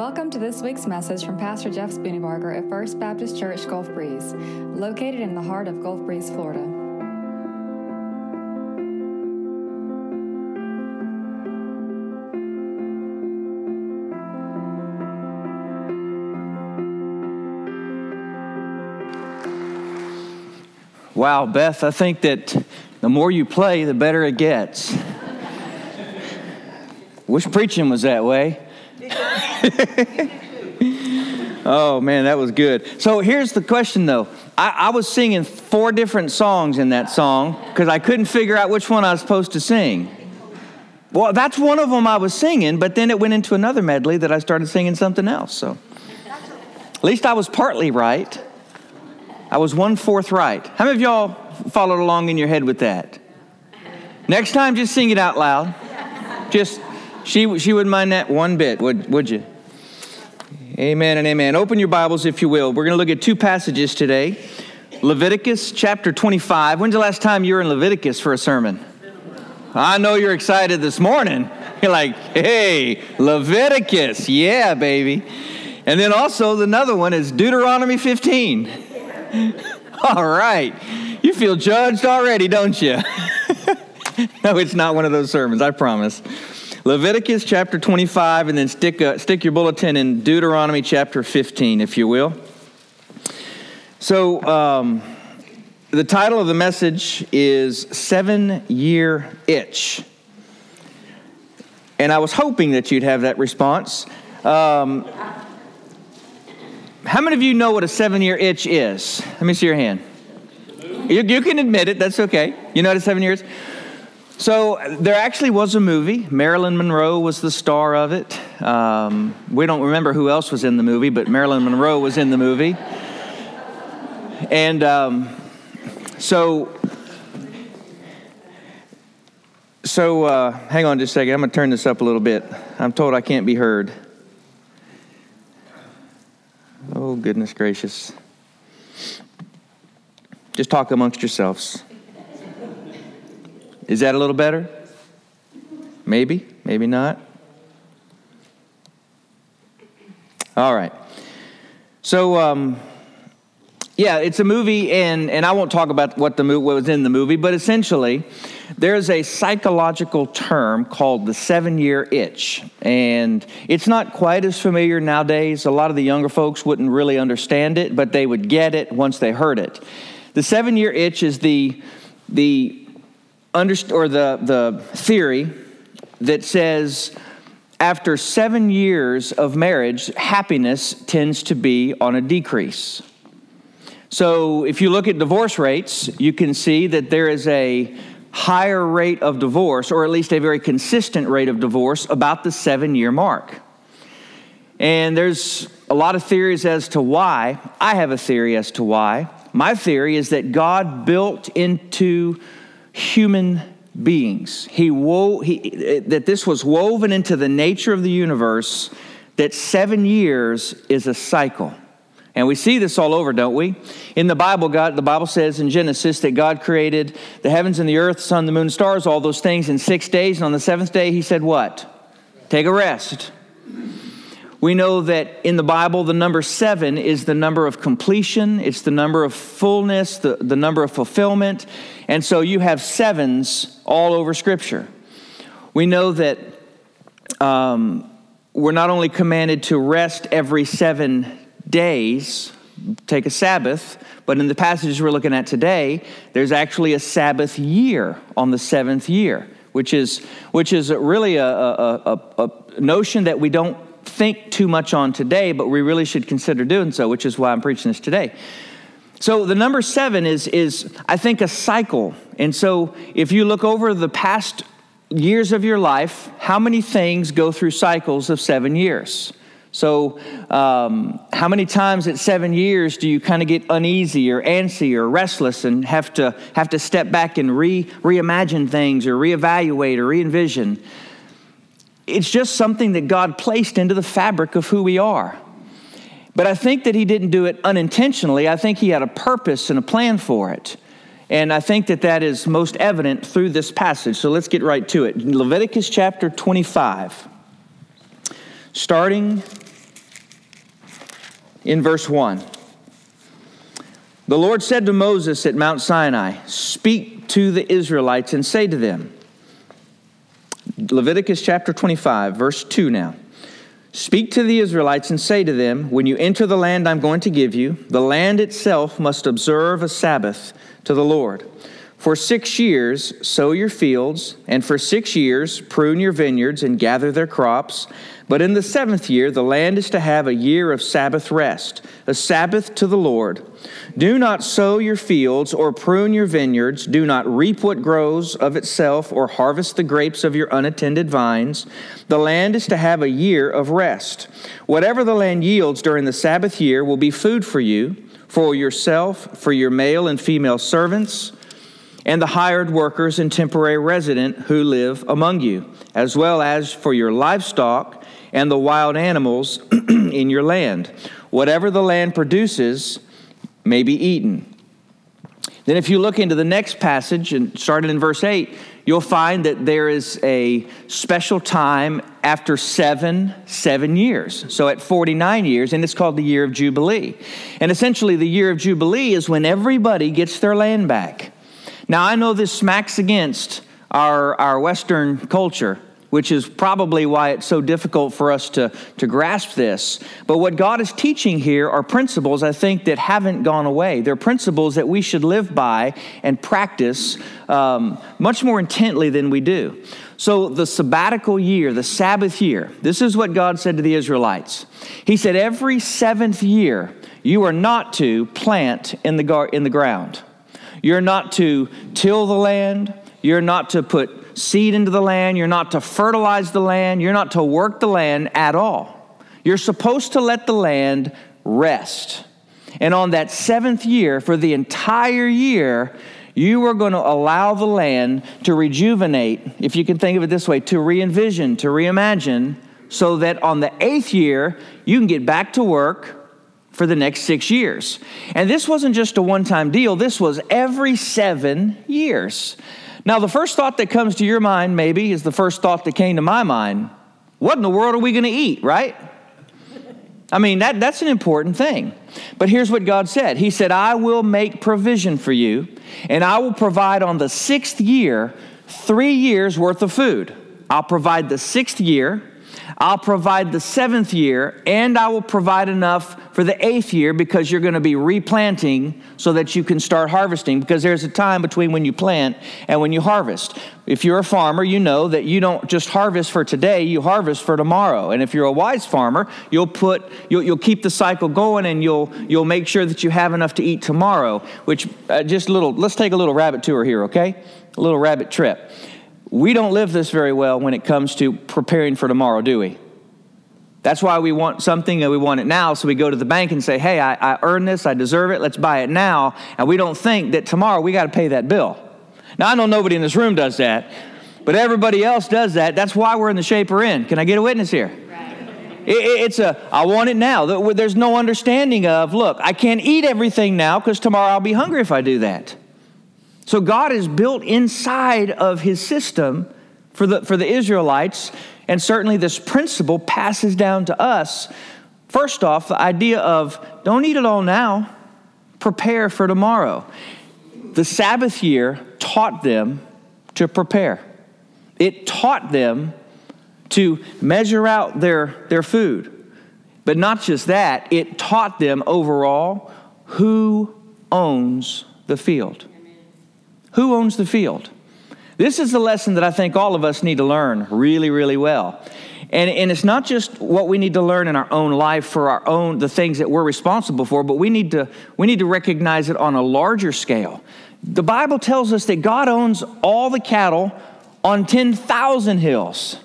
Welcome to this week's message from Pastor Jeff Spooneybarger at First Baptist Church Gulf Breeze, located in the heart of Gulf Breeze, Florida. Wow, Beth, I think that the more you play, the better it gets. Wish preaching was that way. oh, man, that was good. So here's the question, though. I, I was singing four different songs in that song because I couldn't figure out which one I was supposed to sing. Well, that's one of them I was singing, but then it went into another medley that I started singing something else. So at least I was partly right. I was one fourth right. How many of y'all followed along in your head with that? Next time, just sing it out loud. Just, she, she wouldn't mind that one bit, would, would you? Amen and amen. Open your Bibles, if you will. We're going to look at two passages today Leviticus chapter 25. When's the last time you were in Leviticus for a sermon? I know you're excited this morning. You're like, hey, Leviticus. Yeah, baby. And then also, another one is Deuteronomy 15. All right. You feel judged already, don't you? no, it's not one of those sermons, I promise. Leviticus chapter 25, and then stick, uh, stick your bulletin in Deuteronomy chapter 15, if you will. So, um, the title of the message is Seven Year Itch. And I was hoping that you'd have that response. Um, how many of you know what a seven year itch is? Let me see your hand. You, you can admit it, that's okay. You know what a seven years? So there actually was a movie. Marilyn Monroe was the star of it. Um, we don't remember who else was in the movie, but Marilyn Monroe was in the movie. And um, so, so uh, hang on just a second. I'm going to turn this up a little bit. I'm told I can't be heard. Oh, goodness gracious. Just talk amongst yourselves. Is that a little better? Maybe, maybe not. All right. So, um, yeah, it's a movie, and, and I won't talk about what the what was in the movie, but essentially, there's a psychological term called the seven year itch. And it's not quite as familiar nowadays. A lot of the younger folks wouldn't really understand it, but they would get it once they heard it. The seven year itch is the, the, underst- or the, the theory that says after seven years of marriage, happiness tends to be on a decrease. So, if you look at divorce rates, you can see that there is a higher rate of divorce, or at least a very consistent rate of divorce, about the seven year mark. And there's a lot of theories as to why. I have a theory as to why. My theory is that God built into human beings, he, wo- he that this was woven into the nature of the universe, that seven years is a cycle. And we see this all over, don't we? In the Bible, God, the Bible says in Genesis that God created the heavens and the earth, sun, the moon, stars, all those things in six days. And on the seventh day, he said, What? Take a rest. We know that in the Bible, the number seven is the number of completion, it's the number of fullness, the, the number of fulfillment. And so you have sevens all over Scripture. We know that um, we're not only commanded to rest every seven days, take a Sabbath, but in the passages we're looking at today, there's actually a Sabbath year on the seventh year, which is, which is really a, a, a, a notion that we don't think too much on today, but we really should consider doing so, which is why I'm preaching this today. So the number seven is, is I think, a cycle. And so if you look over the past years of your life, how many things go through cycles of seven years? So, um, how many times at seven years do you kind of get uneasy or antsy or restless and have to have to step back and re reimagine things or reevaluate or re envision? It's just something that God placed into the fabric of who we are. But I think that He didn't do it unintentionally. I think He had a purpose and a plan for it. And I think that that is most evident through this passage. So let's get right to it. Leviticus chapter 25, starting in verse 1. The Lord said to Moses at Mount Sinai, Speak to the Israelites and say to them, Leviticus chapter 25, verse 2 now. Speak to the Israelites and say to them, When you enter the land I'm going to give you, the land itself must observe a Sabbath to the Lord. For six years sow your fields, and for six years prune your vineyards and gather their crops. But in the seventh year, the land is to have a year of Sabbath rest, a Sabbath to the Lord. Do not sow your fields or prune your vineyards. Do not reap what grows of itself or harvest the grapes of your unattended vines. The land is to have a year of rest. Whatever the land yields during the Sabbath year will be food for you, for yourself, for your male and female servants and the hired workers and temporary resident who live among you, as well as for your livestock and the wild animals in your land. Whatever the land produces may be eaten. Then, if you look into the next passage and started in verse 8, you'll find that there is a special time after seven, seven years. So at 49 years, and it's called the year of Jubilee. And essentially, the year of Jubilee is when everybody gets their land back. Now, I know this smacks against our, our Western culture which is probably why it's so difficult for us to, to grasp this. But what God is teaching here are principles, I think, that haven't gone away. They're principles that we should live by and practice um, much more intently than we do. So, the sabbatical year, the Sabbath year, this is what God said to the Israelites. He said, Every seventh year, you are not to plant in the, gar- in the ground. You're not to till the land. You're not to put seed into the land, you're not to fertilize the land, you're not to work the land at all. You're supposed to let the land rest. And on that seventh year, for the entire year, you are going to allow the land to rejuvenate, if you can think of it this way, to re envision, to reimagine, so that on the eighth year, you can get back to work for the next six years. And this wasn't just a one time deal, this was every seven years. Now, the first thought that comes to your mind, maybe, is the first thought that came to my mind. What in the world are we going to eat, right? I mean, that, that's an important thing. But here's what God said He said, I will make provision for you, and I will provide on the sixth year three years worth of food. I'll provide the sixth year, I'll provide the seventh year, and I will provide enough for the eighth year because you're going to be replanting so that you can start harvesting because there's a time between when you plant and when you harvest. If you're a farmer, you know that you don't just harvest for today, you harvest for tomorrow. And if you're a wise farmer, you'll put you'll, you'll keep the cycle going and you'll you'll make sure that you have enough to eat tomorrow, which uh, just little let's take a little rabbit tour here, okay? A little rabbit trip. We don't live this very well when it comes to preparing for tomorrow, do we? That's why we want something and we want it now. So we go to the bank and say, hey, I, I earned this, I deserve it, let's buy it now. And we don't think that tomorrow we got to pay that bill. Now, I know nobody in this room does that, but everybody else does that. That's why we're in the shape we're in. Can I get a witness here? It, it's a, I want it now. There's no understanding of, look, I can't eat everything now because tomorrow I'll be hungry if I do that. So God is built inside of his system for the, for the Israelites, and certainly this principle passes down to us. First off, the idea of don't eat it all now, prepare for tomorrow. The Sabbath year taught them to prepare, it taught them to measure out their, their food. But not just that, it taught them overall who owns the field. Who owns the field? This is the lesson that I think all of us need to learn really, really well. And, and it's not just what we need to learn in our own life for our own, the things that we're responsible for, but we need to, we need to recognize it on a larger scale. The Bible tells us that God owns all the cattle on 10,000 hills.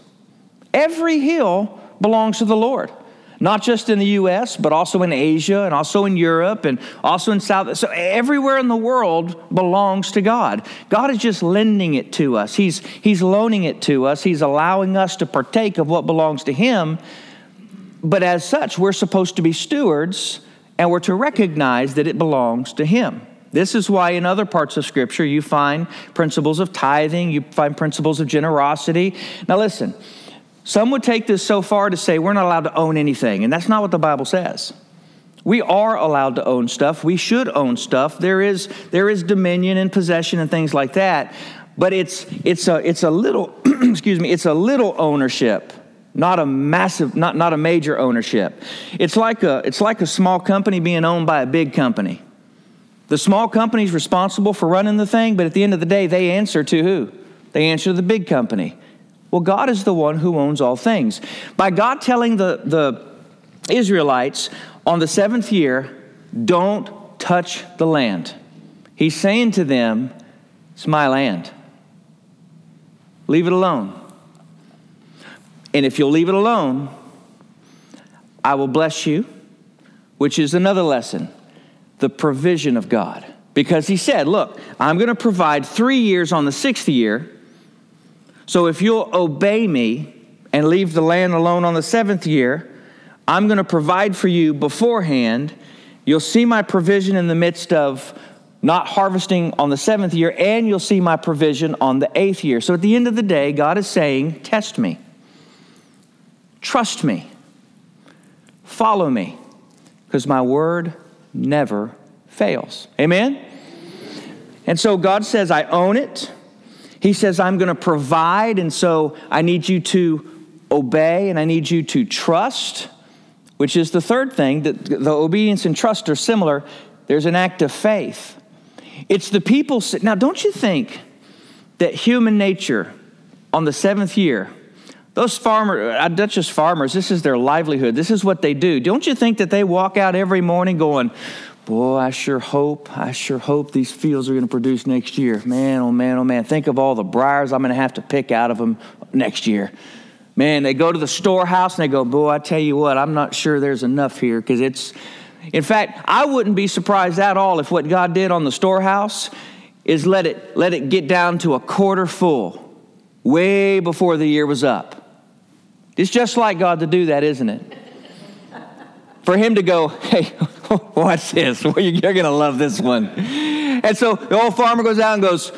Every hill belongs to the Lord not just in the US, but also in Asia and also in Europe and also in South. So everywhere in the world belongs to God. God is just lending it to us, He's, he's loaning it to us, He's allowing us to partake of what belongs to Him. But as such, we're supposed to be stewards and we're to recognize that it belongs to Him. This is why in other parts of Scripture you find principles of tithing, you find principles of generosity. Now, listen. Some would take this so far to say we're not allowed to own anything, and that's not what the Bible says. We are allowed to own stuff. We should own stuff. There is, there is dominion and possession and things like that. But it's, it's, a, it's a little, excuse me, it's a little ownership, not a massive, not, not a major ownership. It's like a, it's like a small company being owned by a big company. The small company's responsible for running the thing, but at the end of the day, they answer to who? They answer to the big company. Well, God is the one who owns all things. By God telling the, the Israelites on the seventh year, don't touch the land, He's saying to them, It's my land. Leave it alone. And if you'll leave it alone, I will bless you, which is another lesson the provision of God. Because he said, Look, I'm going to provide three years on the sixth year. So if you'll obey me and leave the land alone on the seventh year, I'm going to provide for you beforehand. You'll see my provision in the midst of not harvesting on the seventh year, and you'll see my provision on the eighth year. So at the end of the day, God is saying, Test me, trust me, follow me, because my word never fails. Amen? And so God says, I own it. He says, I'm going to provide, and so I need you to obey and I need you to trust, which is the third thing that the obedience and trust are similar. There's an act of faith. It's the people. Now, don't you think that human nature on the seventh year, those farmers, uh, not just farmers, this is their livelihood. This is what they do. Don't you think that they walk out every morning going, Boy, I sure hope, I sure hope these fields are going to produce next year. Man, oh man, oh man. Think of all the briars I'm going to have to pick out of them next year. Man, they go to the storehouse and they go, Boy, I tell you what, I'm not sure there's enough here because it's, in fact, I wouldn't be surprised at all if what God did on the storehouse is let it, let it get down to a quarter full way before the year was up. It's just like God to do that, isn't it? For Him to go, hey, watch this. You're going to love this one. And so the old farmer goes out and goes,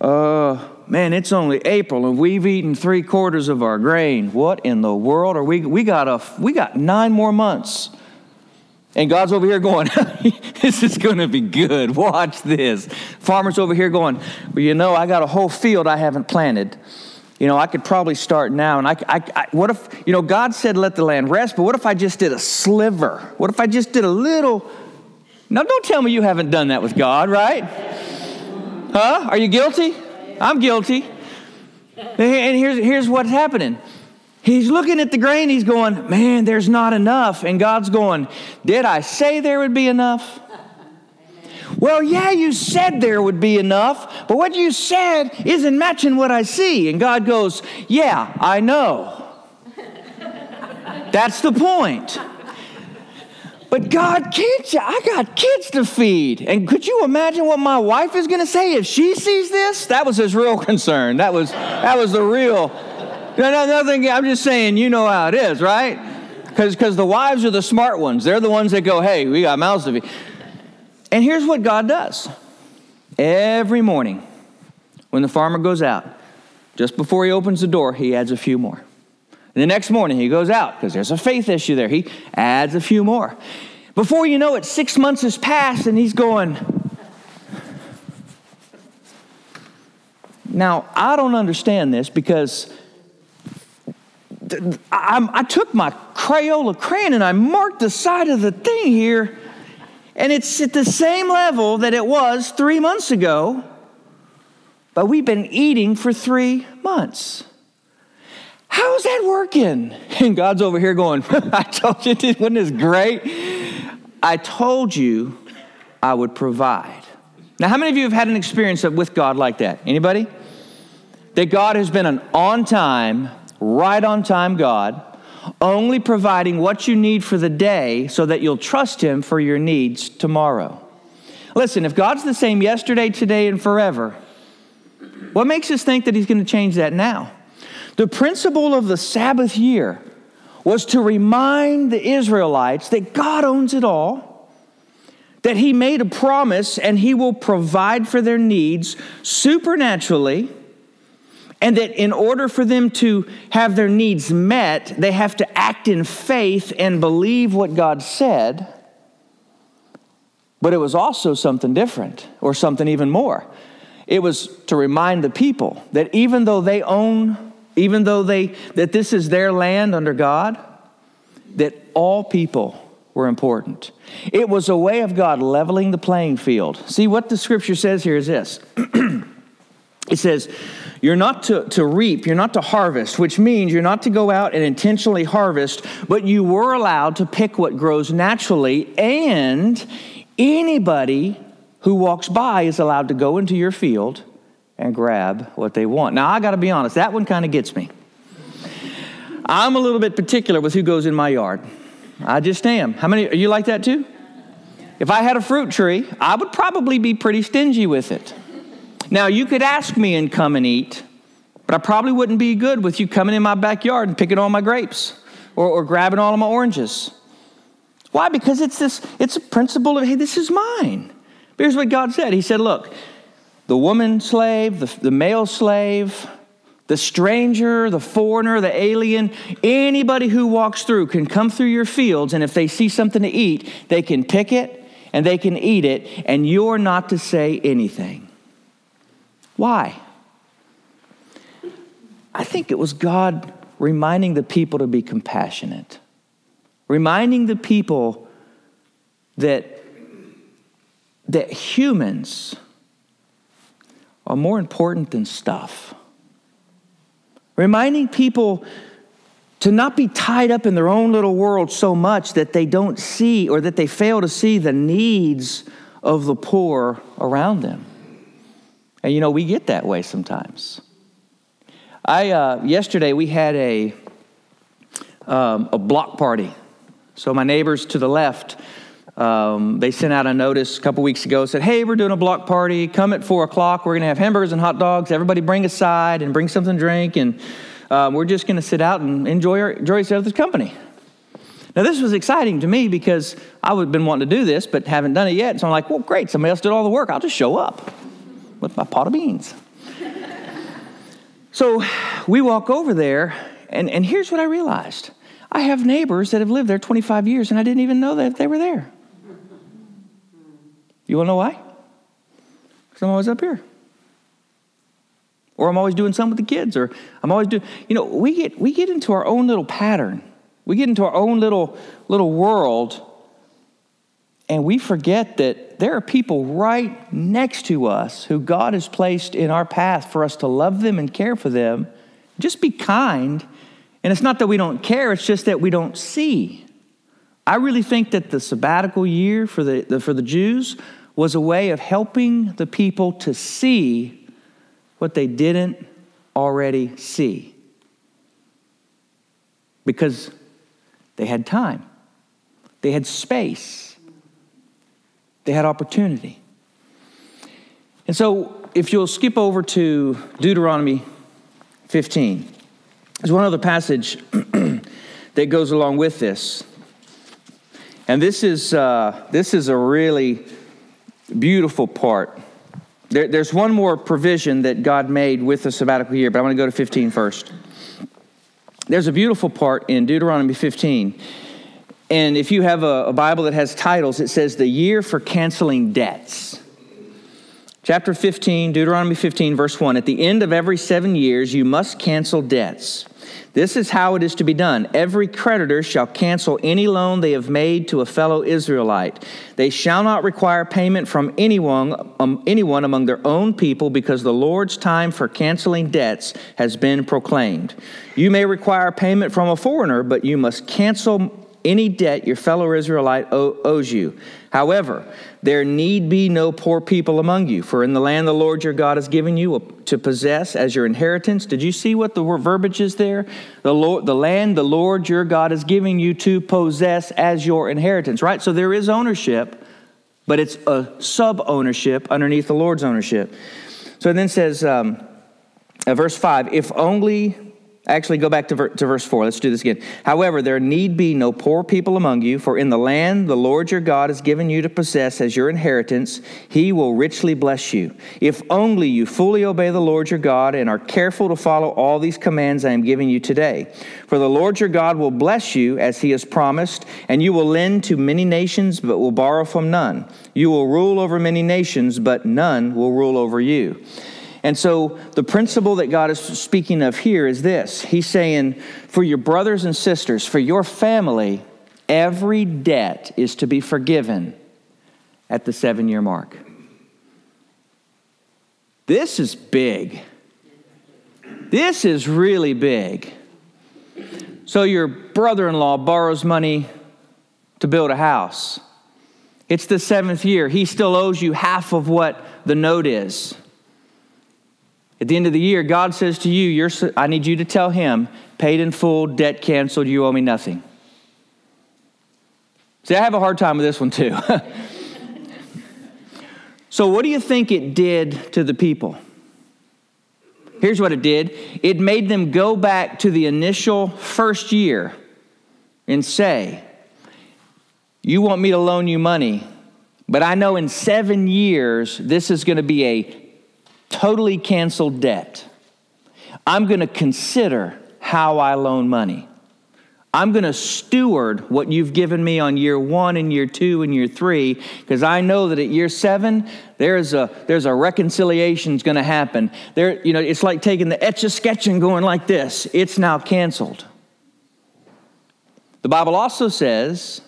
uh, man, it's only April and we've eaten three quarters of our grain. What in the world are we? We got a, we got nine more months. And God's over here going, this is going to be good. Watch this. Farmer's over here going, well, you know, I got a whole field I haven't planted. You know, I could probably start now. And I, I, I, what if, you know, God said let the land rest, but what if I just did a sliver? What if I just did a little? Now, don't tell me you haven't done that with God, right? Huh? Are you guilty? I'm guilty. And here's, here's what's happening He's looking at the grain, he's going, Man, there's not enough. And God's going, Did I say there would be enough? Well, yeah, you said there would be enough, but what you said isn't matching what I see. And God goes, Yeah, I know. That's the point. But God, can't you? I got kids to feed. And could you imagine what my wife is going to say if she sees this? That was his real concern. That was, that was the real no, no, nothing. I'm just saying, you know how it is, right? Because the wives are the smart ones. They're the ones that go, hey, we got mouths to feed. And here's what God does every morning when the farmer goes out, just before he opens the door, he adds a few more. And the next morning, he goes out because there's a faith issue there. He adds a few more. Before you know it, six months has passed, and he's going, Now, I don't understand this because I, I took my Crayola crayon and I marked the side of the thing here, and it's at the same level that it was three months ago, but we've been eating for three months. How's that working? And God's over here going, I told you, this wasn't this great? I told you I would provide. Now, how many of you have had an experience with God like that? Anybody? That God has been an on time, right on time God, only providing what you need for the day so that you'll trust Him for your needs tomorrow. Listen, if God's the same yesterday, today, and forever, what makes us think that He's going to change that now? The principle of the Sabbath year was to remind the Israelites that God owns it all, that He made a promise and He will provide for their needs supernaturally And that in order for them to have their needs met, they have to act in faith and believe what God said. But it was also something different, or something even more. It was to remind the people that even though they own, even though they, that this is their land under God, that all people were important. It was a way of God leveling the playing field. See, what the scripture says here is this it says, you're not to, to reap, you're not to harvest, which means you're not to go out and intentionally harvest, but you were allowed to pick what grows naturally, and anybody who walks by is allowed to go into your field and grab what they want. Now, I got to be honest, that one kind of gets me. I'm a little bit particular with who goes in my yard. I just am. How many are you like that too? If I had a fruit tree, I would probably be pretty stingy with it. Now, you could ask me and come and eat, but I probably wouldn't be good with you coming in my backyard and picking all my grapes or, or grabbing all of my oranges. Why? Because it's this, it's a principle of, hey, this is mine. But here's what God said He said, look, the woman slave, the, the male slave, the stranger, the foreigner, the alien, anybody who walks through can come through your fields, and if they see something to eat, they can pick it and they can eat it, and you're not to say anything. Why? I think it was God reminding the people to be compassionate, reminding the people that, that humans are more important than stuff. Reminding people to not be tied up in their own little world so much that they don't see or that they fail to see the needs of the poor around them. And you know, we get that way sometimes. I uh, yesterday we had a um, a block party. So my neighbors to the left, um, they sent out a notice a couple weeks ago. Said, "Hey, we're doing a block party. Come at four o'clock. We're going to have hamburgers and hot dogs. Everybody bring a side and bring something to drink, and um, we're just going to sit out and enjoy our, enjoy each other's company." Now, this was exciting to me because I would have been wanting to do this, but haven't done it yet. So I'm like, well, great, somebody else did all the work. I'll just show up with my pot of beans. so we walk over there, and, and here's what I realized I have neighbors that have lived there 25 years, and I didn't even know that they were there. You want to know why? Because I'm always up here. Or I'm always doing something with the kids, or I'm always doing, you know, we get, we get into our own little pattern. We get into our own little, little world and we forget that there are people right next to us who God has placed in our path for us to love them and care for them. Just be kind. And it's not that we don't care, it's just that we don't see. I really think that the sabbatical year for the, the, for the Jews was a way of helping the people to see what they didn't already see. Because they had time, they had space they had opportunity. And so, if you'll skip over to Deuteronomy 15, there's one other passage that goes along with this. And this is, uh, this is a really beautiful part. There, there's one more provision that God made with the sabbatical year, but I want to go to 15 first. There's a beautiful part in Deuteronomy 15 and if you have a, a Bible that has titles, it says the year for canceling debts. Chapter 15, Deuteronomy 15, verse 1. At the end of every seven years, you must cancel debts. This is how it is to be done. Every creditor shall cancel any loan they have made to a fellow Israelite. They shall not require payment from anyone, um, anyone among their own people because the Lord's time for canceling debts has been proclaimed. You may require payment from a foreigner, but you must cancel any debt your fellow Israelite owes you. However, there need be no poor people among you, for in the land the Lord your God has given you to possess as your inheritance. Did you see what the verbiage is there? The, Lord, the land the Lord your God is giving you to possess as your inheritance, right? So there is ownership, but it's a sub ownership underneath the Lord's ownership. So it then says, um, uh, verse 5 if only Actually, go back to, ver- to verse 4. Let's do this again. However, there need be no poor people among you, for in the land the Lord your God has given you to possess as your inheritance, he will richly bless you. If only you fully obey the Lord your God and are careful to follow all these commands I am giving you today. For the Lord your God will bless you as he has promised, and you will lend to many nations, but will borrow from none. You will rule over many nations, but none will rule over you. And so the principle that God is speaking of here is this He's saying, for your brothers and sisters, for your family, every debt is to be forgiven at the seven year mark. This is big. This is really big. So your brother in law borrows money to build a house. It's the seventh year. He still owes you half of what the note is. At the end of the year, God says to you, I need you to tell him, paid in full, debt canceled, you owe me nothing. See, I have a hard time with this one too. so, what do you think it did to the people? Here's what it did it made them go back to the initial first year and say, You want me to loan you money, but I know in seven years this is going to be a totally canceled debt. I'm going to consider how I loan money. I'm going to steward what you've given me on year one and year two and year three because I know that at year seven there's a there's a reconciliation going to happen. There, you know, it's like taking the etch a sketch and going like this. It's now canceled. The Bible also says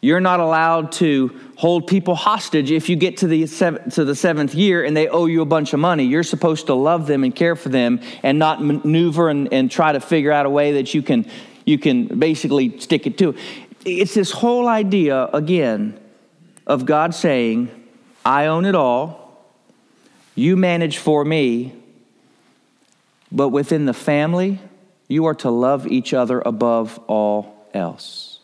you're not allowed to hold people hostage if you get to the, seven, to the seventh year and they owe you a bunch of money. You're supposed to love them and care for them and not maneuver and, and try to figure out a way that you can, you can basically stick it to. It's this whole idea, again, of God saying, I own it all, you manage for me, but within the family, you are to love each other above all else.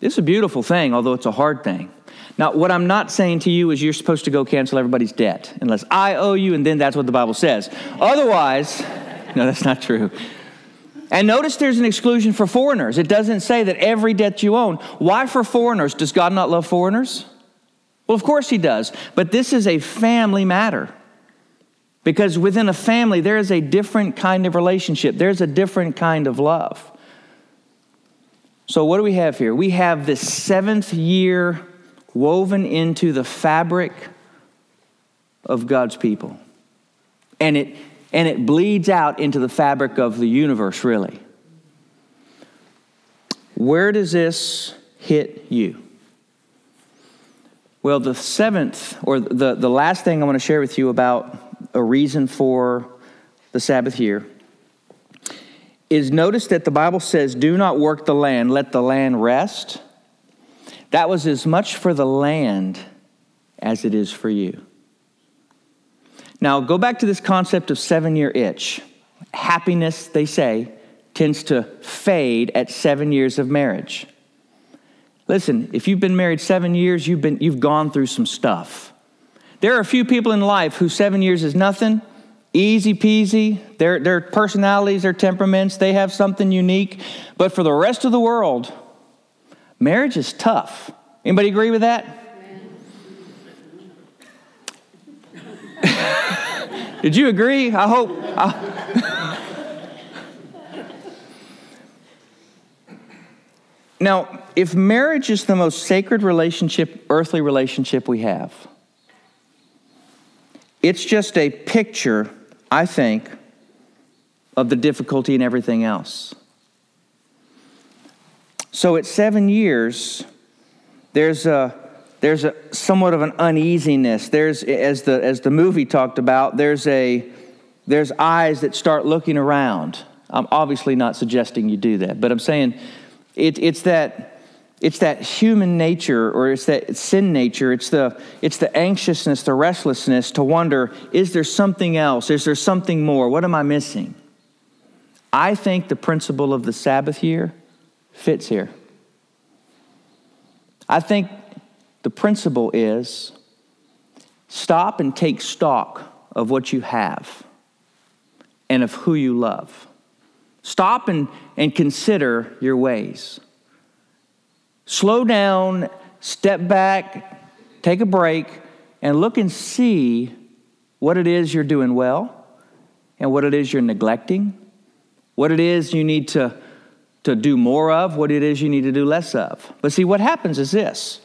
This is a beautiful thing, although it's a hard thing. Now, what I'm not saying to you is you're supposed to go cancel everybody's debt unless I owe you, and then that's what the Bible says. Otherwise, no, that's not true. And notice there's an exclusion for foreigners. It doesn't say that every debt you own. Why for foreigners? Does God not love foreigners? Well, of course He does. But this is a family matter. Because within a family, there is a different kind of relationship, there's a different kind of love. So, what do we have here? We have this seventh year woven into the fabric of God's people. And it, and it bleeds out into the fabric of the universe, really. Where does this hit you? Well, the seventh, or the, the last thing I want to share with you about a reason for the Sabbath year is notice that the Bible says, Do not work the land, let the land rest. That was as much for the land as it is for you. Now, go back to this concept of seven year itch. Happiness, they say, tends to fade at seven years of marriage. Listen, if you've been married seven years, you've, been, you've gone through some stuff. There are a few people in life whose seven years is nothing, easy peasy. Their, their personalities, their temperaments, they have something unique. But for the rest of the world, marriage is tough. Anybody agree with that? Did you agree? I hope. I... now, if marriage is the most sacred relationship, earthly relationship we have, it's just a picture I think, of the difficulty and everything else. So at seven years, there's a there's a somewhat of an uneasiness. There's as the as the movie talked about, there's a there's eyes that start looking around. I'm obviously not suggesting you do that, but I'm saying it, it's that it's that human nature or it's that sin nature. It's the it's the anxiousness the restlessness to wonder is there something else? Is there something more? What am i missing? I think the principle of the sabbath year fits here. I think the principle is stop and take stock of what you have and of who you love. Stop and, and consider your ways. Slow down, step back, take a break, and look and see what it is you're doing well and what it is you're neglecting, what it is you need to, to do more of, what it is you need to do less of. But see, what happens is this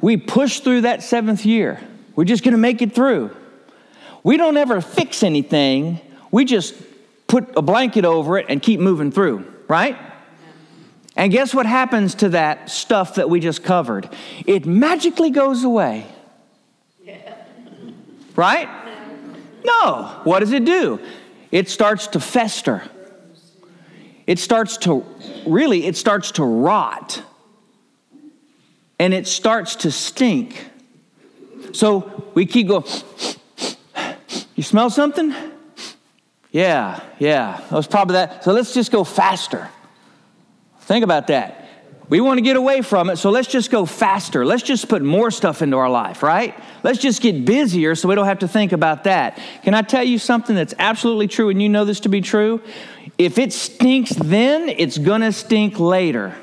we push through that seventh year, we're just gonna make it through. We don't ever fix anything, we just put a blanket over it and keep moving through, right? And guess what happens to that stuff that we just covered? It magically goes away. Yeah. Right? No. What does it do? It starts to fester. It starts to, really, it starts to rot. And it starts to stink. So we keep going, you smell something? Yeah, yeah. That was probably that. So let's just go faster. Think about that. We want to get away from it, so let's just go faster. Let's just put more stuff into our life, right? Let's just get busier so we don't have to think about that. Can I tell you something that's absolutely true, and you know this to be true? If it stinks then, it's going to stink later.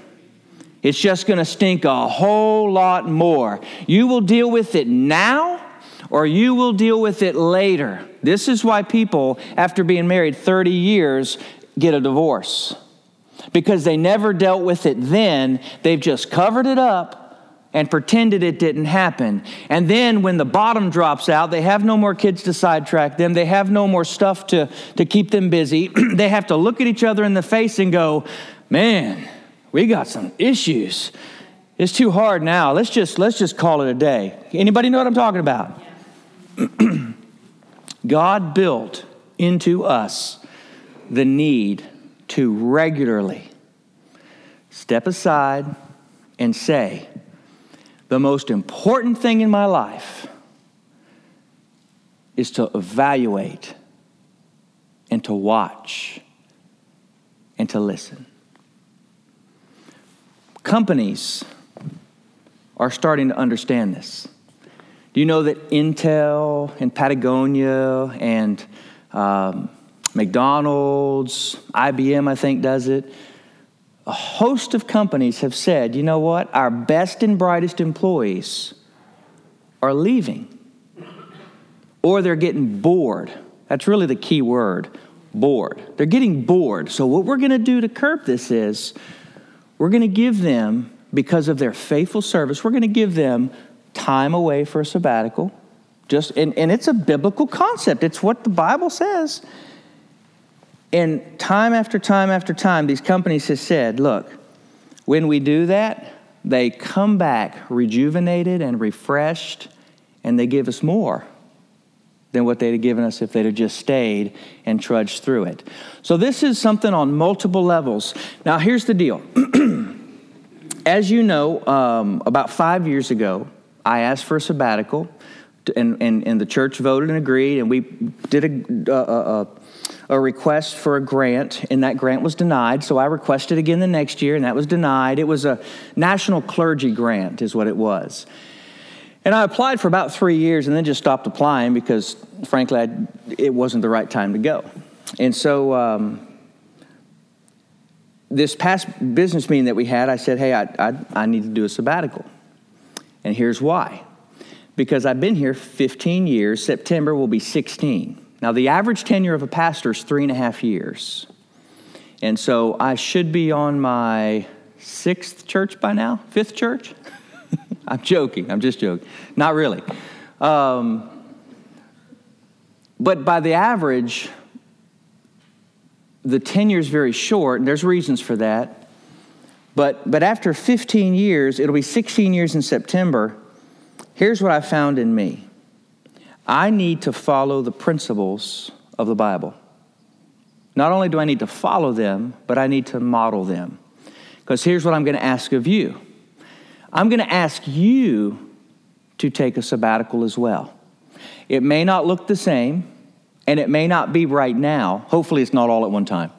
It's just going to stink a whole lot more. You will deal with it now or you will deal with it later. This is why people, after being married 30 years, get a divorce because they never dealt with it then. They've just covered it up and pretended it didn't happen. And then when the bottom drops out, they have no more kids to sidetrack them. They have no more stuff to, to keep them busy. they have to look at each other in the face and go, man, we got some issues. It's too hard now. Let's just let's just call it a day. Anybody know what I'm talking about? God built into us the need to regularly step aside and say, the most important thing in my life is to evaluate and to watch and to listen. Companies are starting to understand this. Do you know that Intel and Patagonia and um, McDonald's, IBM, I think, does it. A host of companies have said, you know what? Our best and brightest employees are leaving, or they're getting bored. That's really the key word bored. They're getting bored. So, what we're going to do to curb this is we're going to give them, because of their faithful service, we're going to give them time away for a sabbatical. Just, and, and it's a biblical concept, it's what the Bible says. And time after time after time, these companies have said, look, when we do that, they come back rejuvenated and refreshed, and they give us more than what they'd have given us if they'd have just stayed and trudged through it. So, this is something on multiple levels. Now, here's the deal. As you know, um, about five years ago, I asked for a sabbatical, and, and, and the church voted and agreed, and we did a, a, a a request for a grant, and that grant was denied. So I requested again the next year, and that was denied. It was a national clergy grant, is what it was. And I applied for about three years and then just stopped applying because, frankly, I'd, it wasn't the right time to go. And so, um, this past business meeting that we had, I said, Hey, I, I, I need to do a sabbatical. And here's why because I've been here 15 years, September will be 16. Now, the average tenure of a pastor is three and a half years. And so I should be on my sixth church by now, fifth church. I'm joking, I'm just joking. Not really. Um, but by the average, the tenure is very short, and there's reasons for that. But, but after 15 years, it'll be 16 years in September. Here's what I found in me I need to follow the principles of the Bible. Not only do I need to follow them, but I need to model them. Because here's what I'm going to ask of you I'm going to ask you to take a sabbatical as well. It may not look the same, and it may not be right now. Hopefully, it's not all at one time.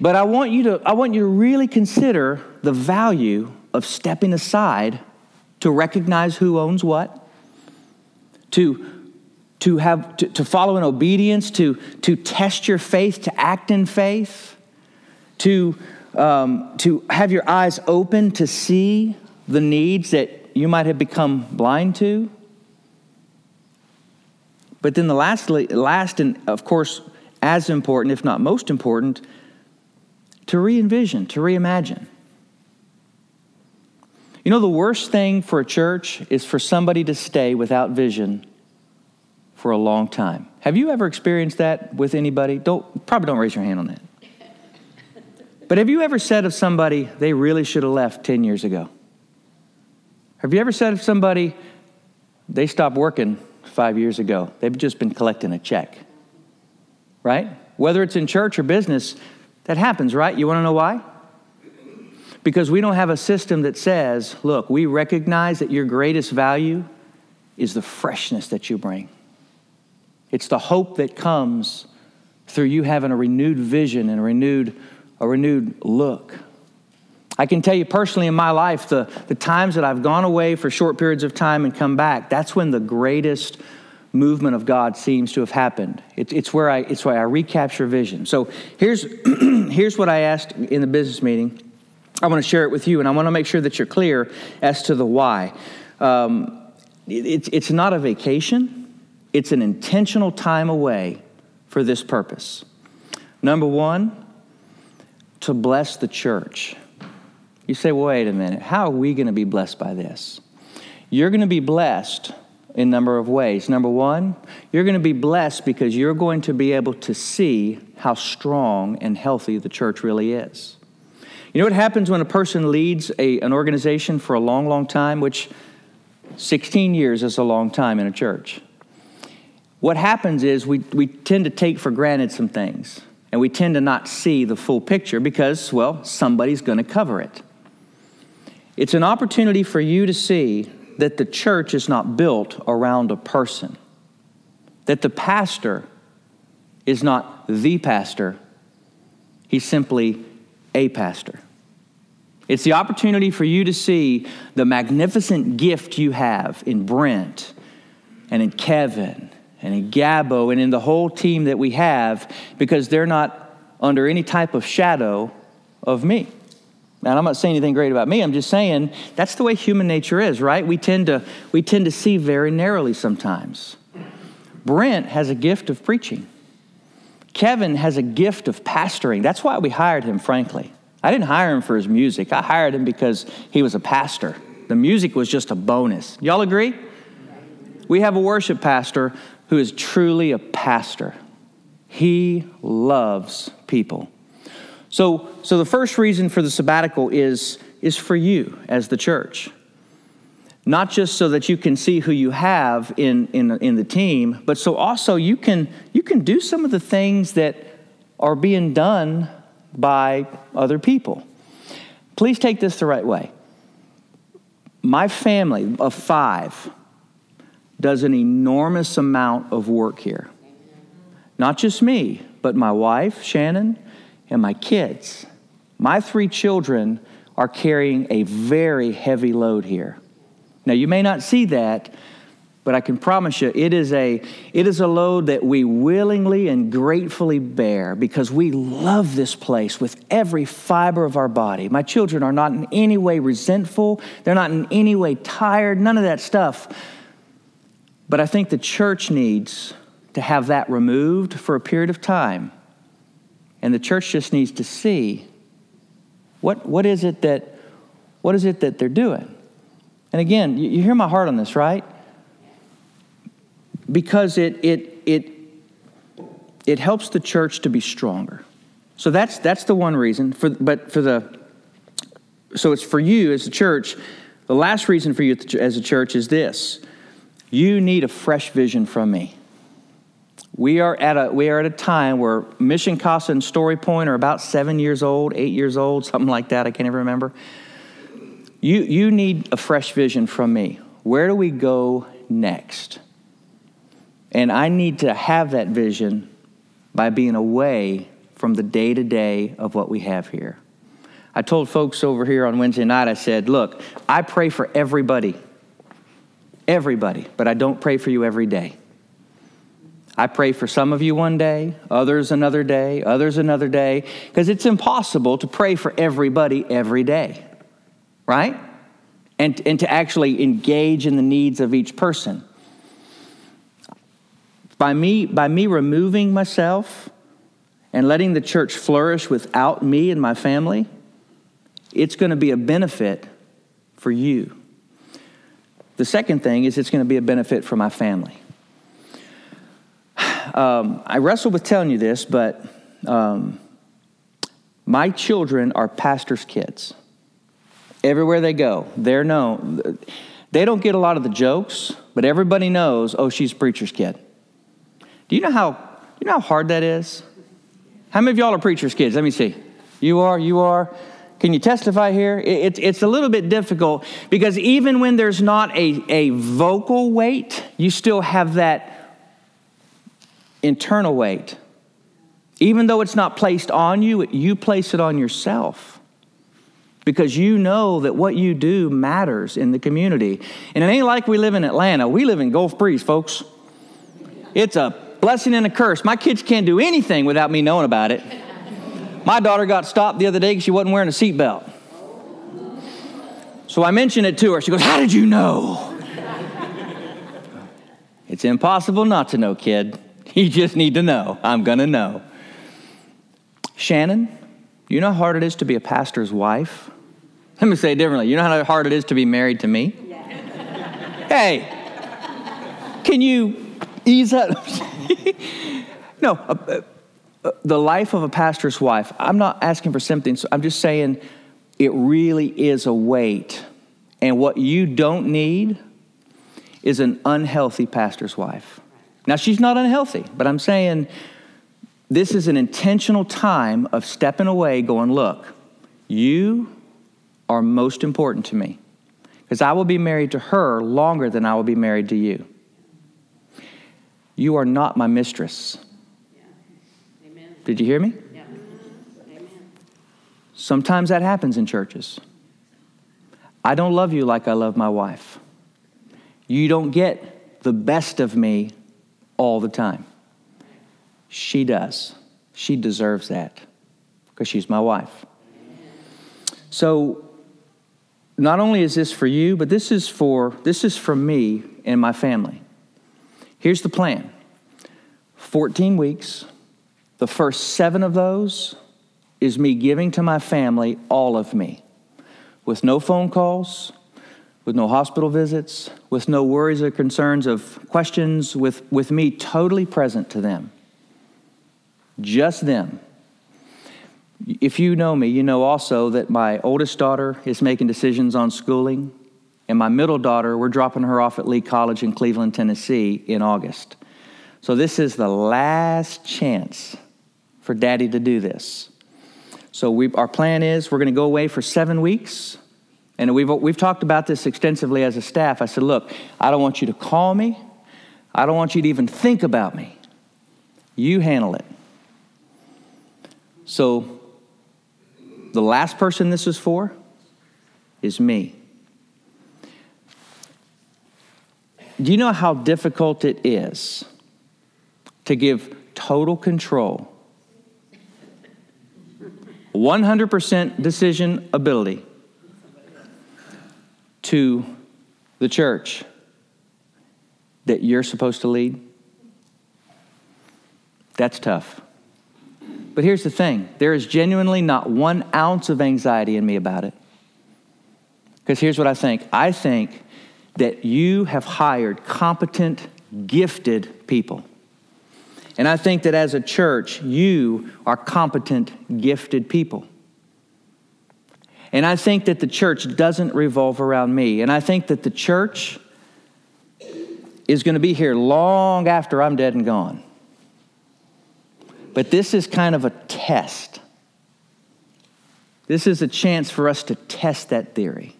But I want you to, I want you to really consider the value of stepping aside to recognize who owns what, to, to, have, to, to follow in obedience, to, to test your faith, to act in faith, to, um, to have your eyes open to see the needs that you might have become blind to. But then the last, last and of course, as important, if not most important, to re envision, to reimagine. You know, the worst thing for a church is for somebody to stay without vision for a long time. Have you ever experienced that with anybody? Don't probably don't raise your hand on that. But have you ever said of somebody they really should have left 10 years ago? Have you ever said of somebody they stopped working 5 years ago? They've just been collecting a check. Right? Whether it's in church or business, that happens, right? You want to know why? Because we don't have a system that says, look, we recognize that your greatest value is the freshness that you bring. It's the hope that comes through you having a renewed vision and a renewed, a renewed look. I can tell you personally in my life, the, the times that I've gone away for short periods of time and come back, that's when the greatest movement of God seems to have happened. It, it's, where I, it's where I recapture vision. So here's, here's what I asked in the business meeting. I want to share it with you, and I want to make sure that you're clear as to the why. Um, it, it's not a vacation. It's an intentional time away for this purpose. Number one, to bless the church. You say, wait a minute, how are we going to be blessed by this? You're going to be blessed in a number of ways. Number one, you're going to be blessed because you're going to be able to see how strong and healthy the church really is. You know what happens when a person leads a, an organization for a long, long time, which 16 years is a long time in a church what happens is we, we tend to take for granted some things and we tend to not see the full picture because, well, somebody's going to cover it. It's an opportunity for you to see that the church is not built around a person, that the pastor is not the pastor, he's simply a pastor. It's the opportunity for you to see the magnificent gift you have in Brent and in Kevin and in Gabo and in the whole team that we have because they're not under any type of shadow of me. And I'm not saying anything great about me. I'm just saying that's the way human nature is, right? We tend to we tend to see very narrowly sometimes. Brent has a gift of preaching. Kevin has a gift of pastoring. That's why we hired him, frankly. I didn't hire him for his music. I hired him because he was a pastor. The music was just a bonus. Y'all agree? We have a worship pastor who is truly a pastor. He loves people. So, so the first reason for the sabbatical is, is for you as the church. Not just so that you can see who you have in, in, in the team, but so also you can, you can do some of the things that are being done by other people. Please take this the right way. My family of five, does an enormous amount of work here. Not just me, but my wife, Shannon, and my kids. My three children are carrying a very heavy load here. Now, you may not see that, but I can promise you it is a, it is a load that we willingly and gratefully bear because we love this place with every fiber of our body. My children are not in any way resentful, they're not in any way tired, none of that stuff. But I think the church needs to have that removed for a period of time. And the church just needs to see what, what is it that what is it that they're doing? And again, you, you hear my heart on this, right? Because it it it it helps the church to be stronger. So that's that's the one reason. For but for the so it's for you as a church. The last reason for you as a church is this you need a fresh vision from me. We are at a, we are at a time where Mission Casa and Story Point are about seven years old, eight years old, something like that. I can't even remember. You, you need a fresh vision from me. Where do we go next? And I need to have that vision by being away from the day to day of what we have here. I told folks over here on Wednesday night, I said, Look, I pray for everybody everybody, but I don't pray for you every day. I pray for some of you one day, others another day, others another day, because it's impossible to pray for everybody every day, right? And, and to actually engage in the needs of each person. By me, by me removing myself and letting the church flourish without me and my family, it's going to be a benefit for you. The second thing is it's going to be a benefit for my family. Um, I wrestle with telling you this, but um, my children are pastors' kids. Everywhere they go, they're known. They don't get a lot of the jokes, but everybody knows, oh, she's a preacher's kid. Do you know how you know how hard that is? How many of y'all are preacher's kids? Let me see. You are, you are. Can you testify here? It's, it's a little bit difficult because even when there's not a, a vocal weight, you still have that internal weight. Even though it's not placed on you, you place it on yourself because you know that what you do matters in the community. And it ain't like we live in Atlanta. We live in Gulf Breeze, folks. It's a blessing and a curse. My kids can't do anything without me knowing about it. My daughter got stopped the other day because she wasn't wearing a seatbelt. So I mentioned it to her. She goes, How did you know? it's impossible not to know, kid. You just need to know. I'm going to know. Shannon, you know how hard it is to be a pastor's wife? Let me say it differently. You know how hard it is to be married to me? Yeah. hey, can you ease up? no, uh, uh, uh, the life of a pastor's wife, I'm not asking for something, so I'm just saying it really is a weight. And what you don't need is an unhealthy pastor's wife. Now, she's not unhealthy, but I'm saying this is an intentional time of stepping away, going, look, you are most important to me because I will be married to her longer than I will be married to you. You are not my mistress. Yeah. Did you hear me? Yeah. Sometimes that happens in churches. I don't love you like I love my wife. You don't get the best of me all the time. She does. She deserves that because she's my wife. So not only is this for you, but this is for this is for me and my family. Here's the plan 14 weeks. The first seven of those is me giving to my family all of me with no phone calls, with no hospital visits, with no worries or concerns of questions, with, with me totally present to them. Just them. If you know me, you know also that my oldest daughter is making decisions on schooling and my middle daughter, we're dropping her off at Lee College in Cleveland, Tennessee in August. So this is the last chance for daddy to do this. So we, our plan is we're going to go away for seven weeks. And we've, we've talked about this extensively as a staff. I said, look, I don't want you to call me. I don't want you to even think about me. You handle it. So the last person this is for is me. Do you know how difficult it is to give total control, 100% decision ability to the church that you're supposed to lead? That's tough. But here's the thing there is genuinely not one ounce of anxiety in me about it. Because here's what I think I think that you have hired competent, gifted people. And I think that as a church, you are competent, gifted people. And I think that the church doesn't revolve around me. And I think that the church is going to be here long after I'm dead and gone. But this is kind of a test. This is a chance for us to test that theory.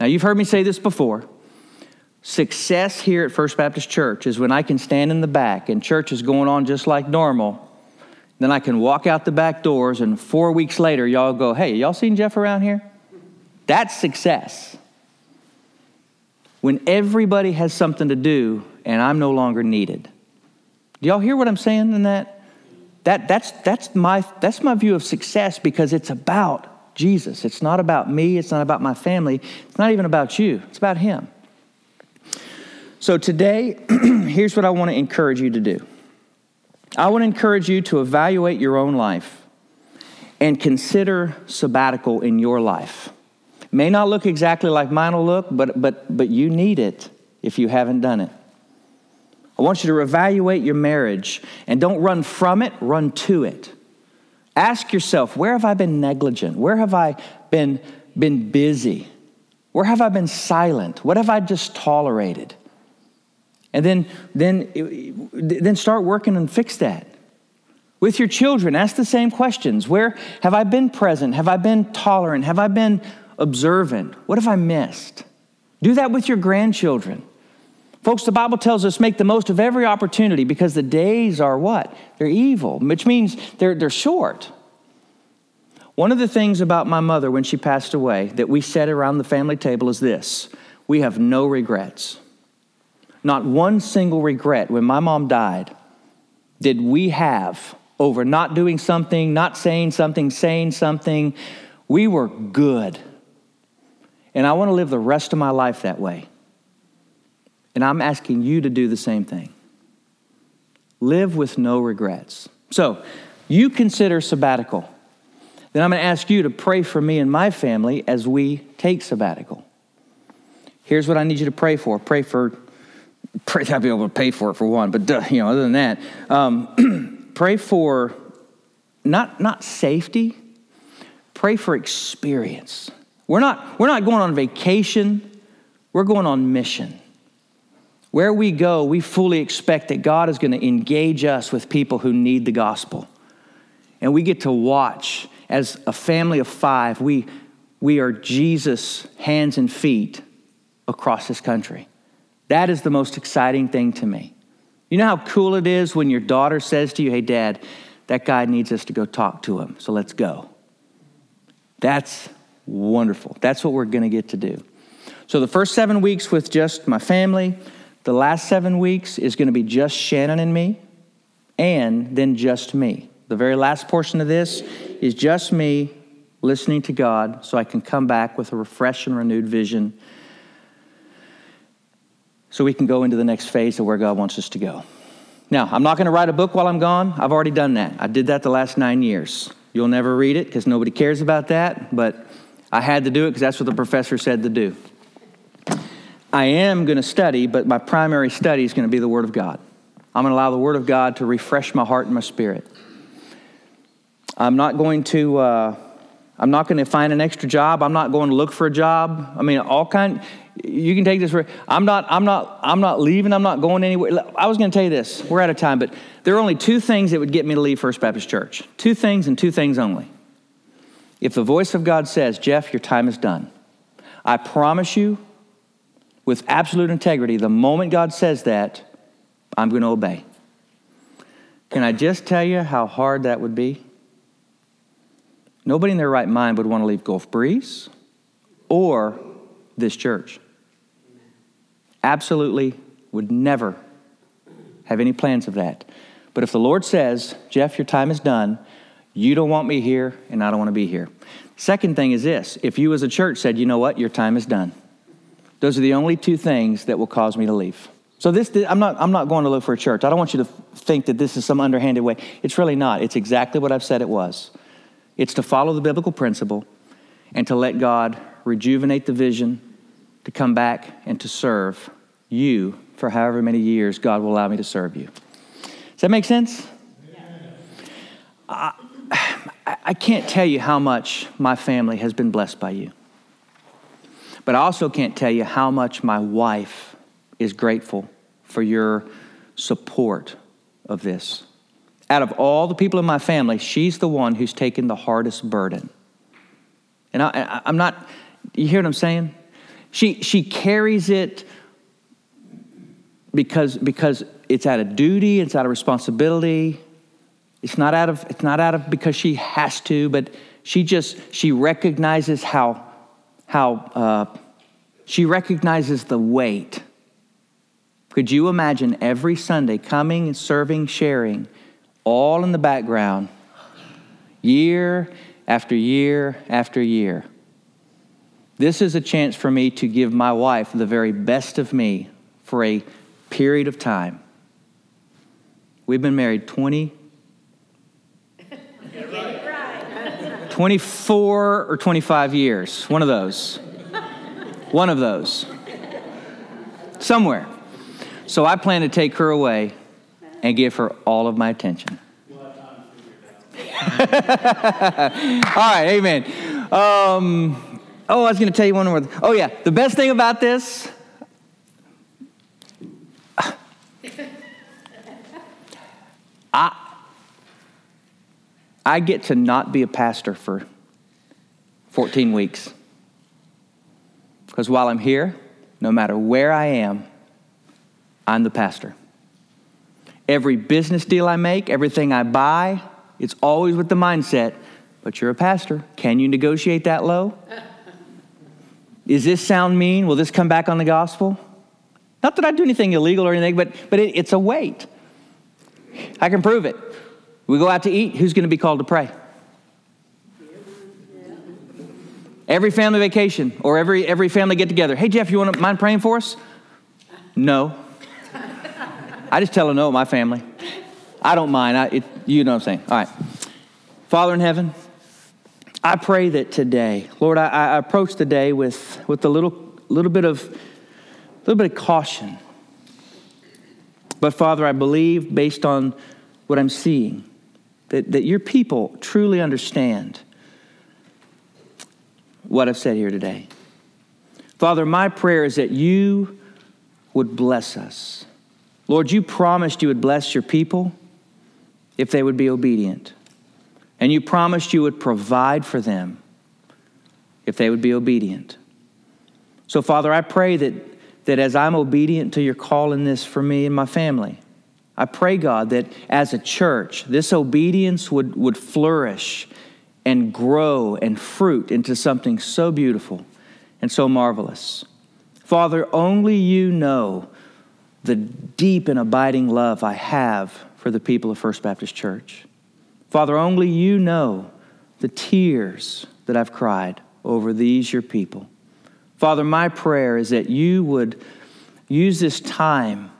Now, you've heard me say this before. Success here at First Baptist Church is when I can stand in the back and church is going on just like normal. Then I can walk out the back doors, and four weeks later, y'all go, Hey, y'all seen Jeff around here? That's success. When everybody has something to do and I'm no longer needed. Do y'all hear what I'm saying in that? That, that's, that's, my, that's my view of success because it's about Jesus. It's not about me. It's not about my family. It's not even about you. It's about Him. So today, here's what I want to encourage you to do I want to encourage you to evaluate your own life and consider sabbatical in your life. May not look exactly like mine will look, but, but, but you need it if you haven't done it. I want you to evaluate your marriage and don't run from it, run to it. Ask yourself, where have I been negligent? Where have I been, been busy? Where have I been silent? What have I just tolerated? And then, then, then start working and fix that. With your children, ask the same questions. Where have I been present? Have I been tolerant? Have I been observant? What have I missed? Do that with your grandchildren. Folks, the Bible tells us make the most of every opportunity because the days are what? They're evil, which means they're, they're short. One of the things about my mother when she passed away that we said around the family table is this we have no regrets. Not one single regret when my mom died did we have over not doing something, not saying something, saying something. We were good. And I want to live the rest of my life that way. And I'm asking you to do the same thing. Live with no regrets. So, you consider sabbatical. Then I'm going to ask you to pray for me and my family as we take sabbatical. Here's what I need you to pray for. Pray for, pray that I'll be able to pay for it for one, but uh, you know, other than that, um, pray for not not safety. Pray for experience. We're not we're not going on vacation. We're going on mission. Where we go, we fully expect that God is going to engage us with people who need the gospel. And we get to watch as a family of five, we, we are Jesus' hands and feet across this country. That is the most exciting thing to me. You know how cool it is when your daughter says to you, Hey, dad, that guy needs us to go talk to him, so let's go. That's wonderful. That's what we're going to get to do. So, the first seven weeks with just my family, the last seven weeks is going to be just Shannon and me, and then just me. The very last portion of this is just me listening to God so I can come back with a refreshed and renewed vision so we can go into the next phase of where God wants us to go. Now, I'm not going to write a book while I'm gone. I've already done that. I did that the last nine years. You'll never read it because nobody cares about that, but I had to do it because that's what the professor said to do. I am going to study, but my primary study is going to be the Word of God. I'm going to allow the Word of God to refresh my heart and my spirit. I'm not going to. Uh, I'm not going to find an extra job. I'm not going to look for a job. I mean, all kind. You can take this. For, I'm not. I'm not. I'm not leaving. I'm not going anywhere. I was going to tell you this. We're out of time, but there are only two things that would get me to leave First Baptist Church. Two things and two things only. If the voice of God says, "Jeff, your time is done," I promise you, with absolute integrity, the moment God says that, I'm going to obey. Can I just tell you how hard that would be? Nobody in their right mind would want to leave Gulf Breeze or this church. Absolutely would never have any plans of that. But if the Lord says, Jeff, your time is done, you don't want me here, and I don't want to be here. Second thing is this if you as a church said, you know what, your time is done, those are the only two things that will cause me to leave. So this, I'm not, I'm not going to look for a church. I don't want you to think that this is some underhanded way. It's really not. It's exactly what I've said it was. It's to follow the biblical principle and to let God rejuvenate the vision, to come back and to serve you for however many years God will allow me to serve you. Does that make sense? I, I can't tell you how much my family has been blessed by you. But I also can't tell you how much my wife is grateful for your support of this. Out of all the people in my family, she's the one who's taken the hardest burden. And I, am not, you hear what I'm saying? She, she carries it because, because it's out of duty, it's out of responsibility. It's not out of, it's not out of because she has to, but she just, she recognizes how how uh, she recognizes the weight Could you imagine every Sunday coming and serving, sharing, all in the background, year after year after year? This is a chance for me to give my wife the very best of me for a period of time. We've been married 20, 24 or 25 years. One of those. One of those. Somewhere. So I plan to take her away and give her all of my attention. all right, amen. Um, oh, I was going to tell you one more. Oh, yeah, the best thing about this. I, I get to not be a pastor for 14 weeks. Because while I'm here, no matter where I am, I'm the pastor. Every business deal I make, everything I buy, it's always with the mindset, but you're a pastor. Can you negotiate that low? Is this sound mean? Will this come back on the gospel? Not that I do anything illegal or anything, but, but it, it's a weight. I can prove it. We go out to eat, who's going to be called to pray? Every family vacation or every, every family get together. Hey, Jeff, you want to mind praying for us? No. I just tell them no, my family. I don't mind. I, it, you know what I'm saying. All right. Father in heaven, I pray that today, Lord, I, I approach the day with, with a little, little, bit of, little bit of caution. But Father, I believe based on what I'm seeing that, that your people truly understand what I've said here today. Father, my prayer is that you would bless us. Lord, you promised you would bless your people if they would be obedient. And you promised you would provide for them if they would be obedient. So, Father, I pray that, that as I'm obedient to your call in this for me and my family, I pray, God, that as a church, this obedience would, would flourish and grow and fruit into something so beautiful and so marvelous. Father, only you know the deep and abiding love I have for the people of First Baptist Church. Father, only you know the tears that I've cried over these, your people. Father, my prayer is that you would use this time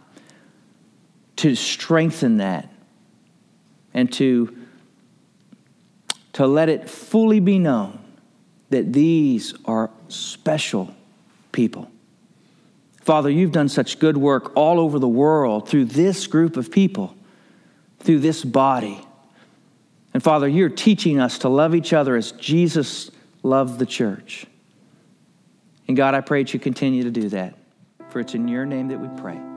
to strengthen that and to, to let it fully be known that these are special people. Father, you've done such good work all over the world through this group of people, through this body. And Father, you're teaching us to love each other as Jesus loved the church. And God, I pray that you continue to do that. For it's in your name that we pray.